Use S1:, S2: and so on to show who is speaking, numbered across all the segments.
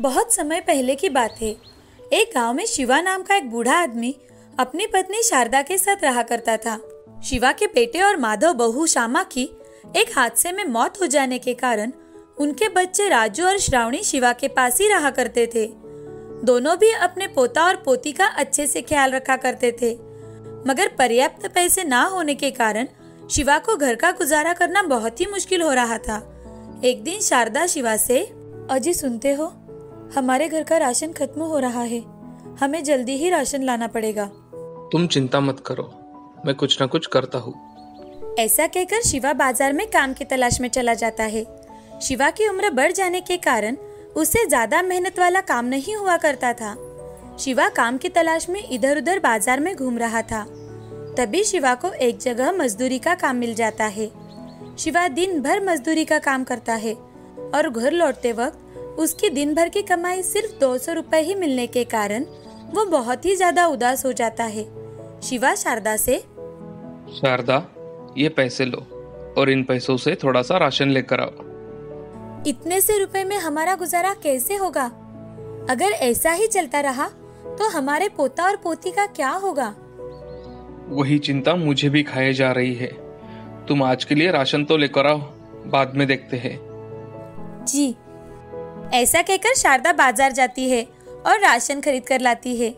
S1: बहुत समय पहले की बात है। एक गाँव में शिवा नाम का एक बूढ़ा आदमी अपनी पत्नी शारदा के साथ रहा करता था। शिवा के बेटे और माधव बहू श्यामा की एक हादसे में मौत हो जाने के कारण उनके बच्चे राजू और श्रावणी शिवा के पास ही रहा करते थे। दोनों भी अपने पोता और पोती का अच्छे से ख्याल रखा करते थे। मगर पर्याप्त पैसे ना होने के कारण शिवा को घर का गुजारा करना बहुत ही मुश्किल हो रहा था। एक दिन शारदा शिवा से, अजी सुनते हो? हमारे घर का राशन खत्म हो रहा है। हमें जल्दी ही राशन लाना पड़ेगा।
S2: तुम चिंता मत करो। मैं कुछ न कुछ करता हूँ।
S1: ऐसा कहकर शिवा बाज़ार में काम की तलाश में चला जाता है। शिवा की उम्र बढ़ जाने के कारण उसे ज़्यादा मेहनत वाला काम नहीं हुआ करता था। शिवा काम की तलाश में इधर उधर बाज़ार में घूम रहा था। तभी शिवा को एक जगह मजदूरी का काम मिल जाता है। शिवा दिन भर मजदूरी का काम करता है और घर लौटते वक्त उसकी दिन भर की कमाई सिर्फ़ दो सौ रूपए ही मिलने के कारण वो बहुत ही ज़्यादा उदास हो जाता है। शिवा शारदा से
S2: शारदा ये पैसे लो और इन पैसों से थोड़ा सा राशन लेकर आओ।
S1: इतने से रुपए में हमारा गुजारा कैसे होगा? अगर ऐसा ही चलता रहा तो हमारे पोता और पोती का क्या होगा?
S2: वही चिंता मुझे भी खाए जा रही है। तुम आज के लिए राशन तो लेकर आओ बाद में देखते हैं।
S1: जी ऐसा कहकर शारदा बाज़ार जाती है और राशन खरीद कर लाती है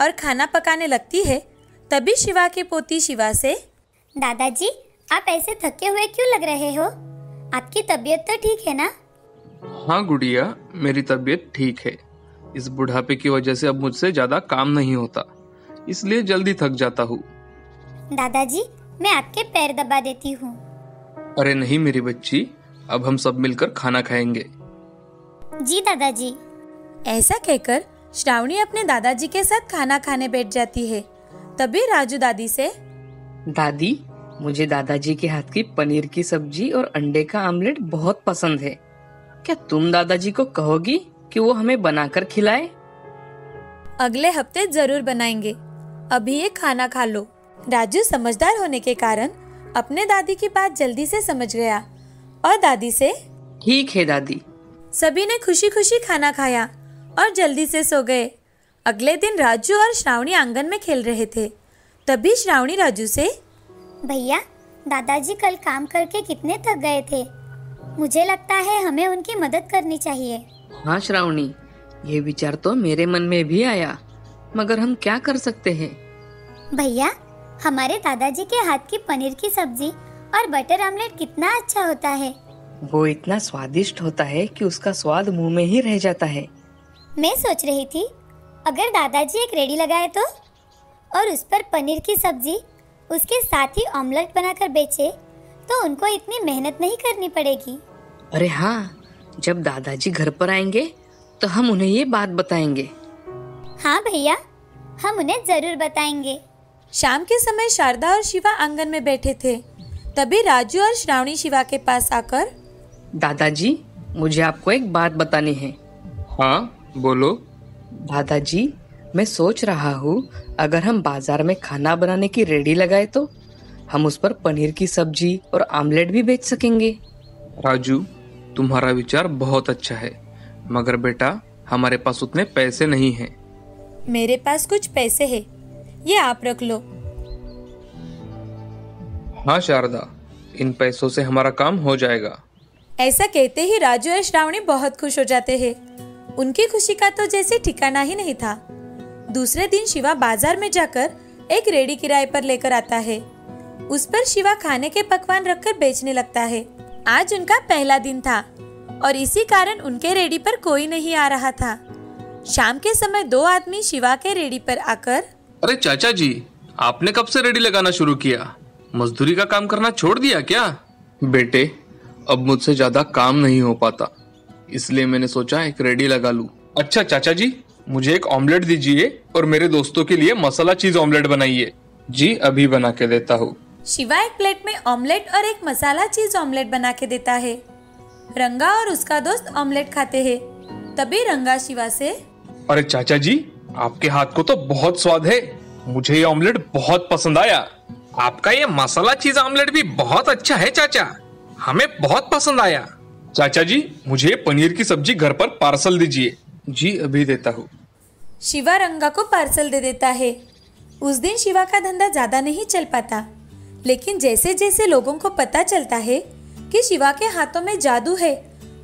S1: और खाना पकाने लगती है तभी शिवा की पोती शिवा से
S3: दादाजी आप ऐसे थके हुए क्यों लग रहे हो? आपकी तबीयत तो ठीक है ना?
S2: हाँ गुड़िया मेरी तबीयत ठीक है। इस बुढ़ापे की वजह से अब मुझसे ज़्यादा काम नहीं होता इसलिए जल्दी थक जाता हूँ।
S3: दादाजी मैं आपके पैर दबा देती हूँ।
S2: अरे नहीं मेरी बच्ची अब हम सब मिलकर खाना खाएँगे।
S3: जी दादाजी।
S1: ऐसा कहकर श्रावणी अपने दादाजी के साथ खाना खाने बैठ जाती है। तभी राजू दादी से
S4: दादी मुझे दादाजी के हाथ की पनीर की सब्ज़ी और अंडे का आमलेट बहुत पसंद है। क्या तुम दादाजी को कहोगी कि वो हमें बनाकर खिलाए?
S1: अगले हफ़्ते ज़रूर बनाएँगे। अभी ये खाना खा लो। राजू समझदार होने के कारण अपने दादी की बात जल्दी से समझ गया। और दादी से
S4: ठीक है दादी।
S1: सभी ने खुशी खुशी खाना खाया और जल्दी से सो गए। अगले दिन राजू और श्रावणी आँगन में खेल रहे थे। तभी श्रावणी राजू से
S3: भैया दादाजी कल काम करके कितने थक गए थे। मुझे लगता है हमें उनकी मदद करनी चाहिए।
S4: हाँ श्रावणी ये विचार तो मेरे मन में भी आया मगर हम क्या कर सकते हैं?
S3: भैया हमारे दादाजी के हाथ की पनीर की सब्ज़ी और बटर आमलेट कितना अच्छा होता है।
S4: वो इतना स्वादिष्ट होता है कि उसका स्वाद मुँह में ही रह जाता है।
S3: मैं सोच रही थी अगर दादाजी एक रेडी लगाए तो? और उस पर पनीर की सब्ज़ी उसके साथ ही ऑमलेट बनाकर बेचे तो उनको इतनी मेहनत नहीं करनी पड़ेगी।
S4: अरे हाँ जब दादाजी घर पर आएँगे तो हम उन्हें ये बात बताएँगे।
S3: हाँ भैया हम उन्हें ज़रूर बताएँगे।
S1: शाम के समय शारदा और शिवा आँगन में बैठे थे। तभी राजू और श्रावणी शिवा के पास आकर
S4: दादाजी मुझे आपको एक बात बतानी है।
S2: हाँ बोलो।
S4: दादाजी मैं सोच रहा हूँ अगर हम बाज़ार में खाना बनाने की रेडी लगाए तो हम उस पर पनीर की सब्ज़ी और आमलेट भी बेच सकेंगे।
S2: राजू तुम्हारा विचार बहुत अच्छा है मगर बेटा हमारे पास उतने पैसे नहीं हैं।
S1: मेरे पास कुछ पैसे है ये आप रख लो।
S2: हाँ शारदा इन पैसों से हमारा काम हो जाएगा।
S1: ऐसा कहते ही राजू और श्रावणी बहुत खुश हो जाते हैं। उनकी खुशी का तो जैसे ठिकाना ही नहीं था। दूसरे दिन शिवा बाज़ार में जाकर एक रेडी किराए पर लेकर आता है। उस पर शिवा खाने के पकवान रखकर बेचने लगता है। आज उनका पहला दिन था और इसी कारण उनके रेडी पर कोई नहीं आ रहा था। शाम के समय दो आदमी शिवा के रेडी पर आकर
S2: अरे चाचा जी आपने कब से रेडी लगाना शुरू किया? मजदूरी का काम करना छोड़ दिया क्या? बेटे अब मुझसे ज़्यादा काम नहीं हो पाता। इसलिए मैंने सोचा एक रेडी लगा लूँ। अच्छा चाचा जी मुझे एक ऑमलेट दीजिए और मेरे दोस्तों के लिए मसाला चीज़ ऑमलेट बनाइए। जी अभी बना के देता हूँ।
S1: शिवा एक प्लेट में ऑमलेट और एक मसाला चीज़ ऑमलेट बना के देता है। रंगा और उसका दोस्त ऑमलेट खाते हैं। तभी रंगा शिवा से
S2: अरे चाचा जी आपके हाथ को तो बहुत स्वाद है। मुझे ये ऑमलेट बहुत पसंद आया। आपका ये मसाला चीज़ ऑमलेट भी बहुत अच्छा है चाचा। हमें बहुत पसंद आया। चाचा जी मुझे पनीर की सब्ज़ी घर पर पार्सल दीजिए। जी अभी देता हूँ।
S1: शिवा रंगा को पार्सल दे देता है। उस दिन शिवा का धंधा ज़्यादा नहीं चल पाता। लेकिन जैसे जैसे लोगों को पता चलता है कि शिवा के हाथों में जादू है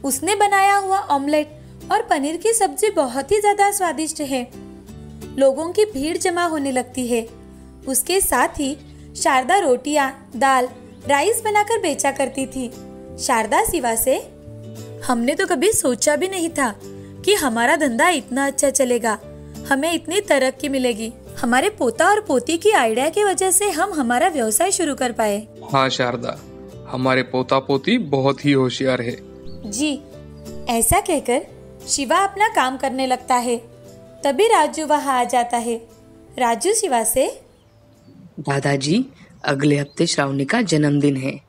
S1: उसने बनाया हुआ ऑमलेट और पनीर की सब्ज़ी बहुत ही ज़्यादा स्वादिष्ट है। लोगों की भीड़ जमा होने लगती है। उसके साथ ही शारदा रोटियाँ दाल राइस बनाकर बेचा करती थी। शारदा शिवा से हमने तो कभी सोचा भी नहीं था कि हमारा धंधा इतना अच्छा चलेगा। हमें इतनी तरक्की मिलेगी। हमारे पोता और पोती की आइडिया की वजह से हम हमारा व्यवसाय शुरू कर पाए।
S2: हाँ शारदा हमारे पोता पोती बहुत ही होशियार है।
S1: जी ऐसा कहकर शिवा अपना काम करने लगता है। तभी राजू वहाँ आ जाता है। राजू शिवा से
S4: दादाजी अगले हफ़्ते श्रावणी का जन्मदिन है।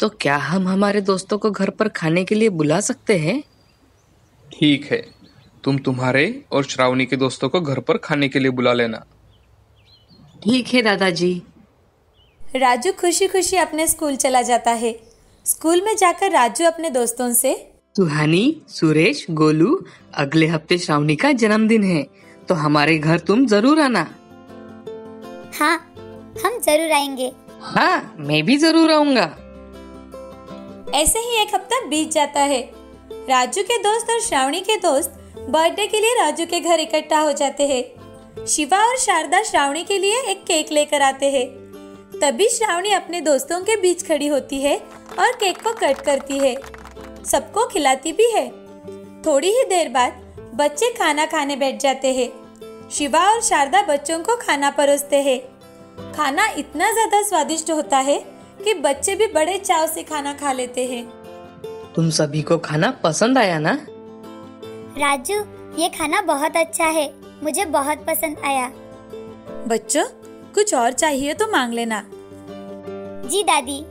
S4: तो क्या हम हमारे दोस्तों को घर पर खाने के लिए बुला सकते हैं?
S2: ठीक है। तुम तुम्हारे और श्रावणी के दोस्तों को घर पर खाने के लिए बुला लेना।
S4: ठीक है दादाजी।
S1: राजू खुशी खुशी अपने स्कूल चला जाता है। स्कूल में जाकर राजू अपने दोस्तों से
S4: सुहानी सुरेश गोलू अगले हफ़्ते श्रावणी का जन्मदिन है। तो हमारे घर तुम ज़रूर आना।
S3: हाँ हम ज़रूर आएँगे।
S4: हाँ मैं भी ज़रूर आऊँगा।
S1: ऐसे ही एक हफ़्ता बीत जाता है। राजू के दोस्त और श्रावणी के दोस्त बर्थडे के लिए राजू के घर इकट्ठा हो जाते हैं। शिवा और शारदा श्रावणी के लिए एक केक लेकर आते हैं। तभी श्रावणी अपने दोस्तों के बीच खड़ी होती है और केक को कट करती है। सबको खिलाती भी है। थोड़ी ही देर बाद बच्चे खाना खाने बैठ जाते हैं। शिवा और शारदा बच्चों को खाना परोसते हैं। खाना इतना ज़्यादा स्वादिष्ट होता है कि बच्चे भी बड़े चाव से खाना खा लेते हैं।
S4: तुम सभी को खाना पसंद आया ना?
S3: राजू ये खाना बहुत अच्छा है। मुझे बहुत पसंद आया।
S1: बच्चों कुछ और चाहिए तो मांग लेना।
S3: जी दादी।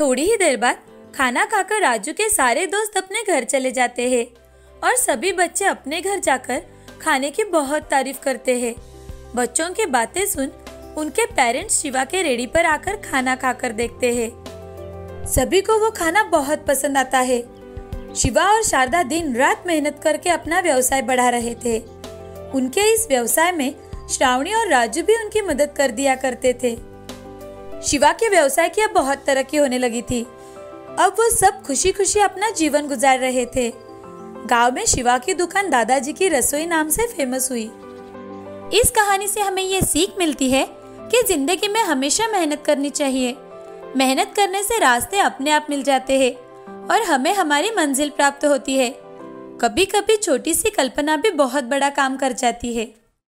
S1: थोड़ी ही देर बाद खाना खाकर राजू के सारे दोस्त अपने घर चले जाते हैं और सभी बच्चे अपने घर जाकर खाने की बहुत तारीफ़ करते हैं। बच्चों की बातें सुन उनके पेरेंट्स शिवा के रेडी पर आकर खाना खाकर देखते हैं। सभी को वो खाना बहुत पसंद आता है। शिवा और शारदा दिन रात मेहनत करके अपना व्यवसाय बढ़ा रहे थे। उनके इस व्यवसाय में श्रावणी और राजू भी उनकी मदद कर दिया करते थे। शिवा के व्यवसाय की अब बहुत तरक्की होने लगी थी। अब वो सब खुशी खुशी अपना जीवन गुजार रहे थे। गाँव में शिवा की दुकान दादाजी की रसोई नाम से फ़ेमस हुई। इस कहानी से हमें ये सीख मिलती है कि ज़िंदगी में हमेशा मेहनत करनी चाहिए। मेहनत करने से रास्ते अपने आप मिल जाते हैं और हमें हमारी मंजिल प्राप्त होती है। कभी कभी छोटी सी कल्पना भी बहुत बड़ा काम कर जाती है।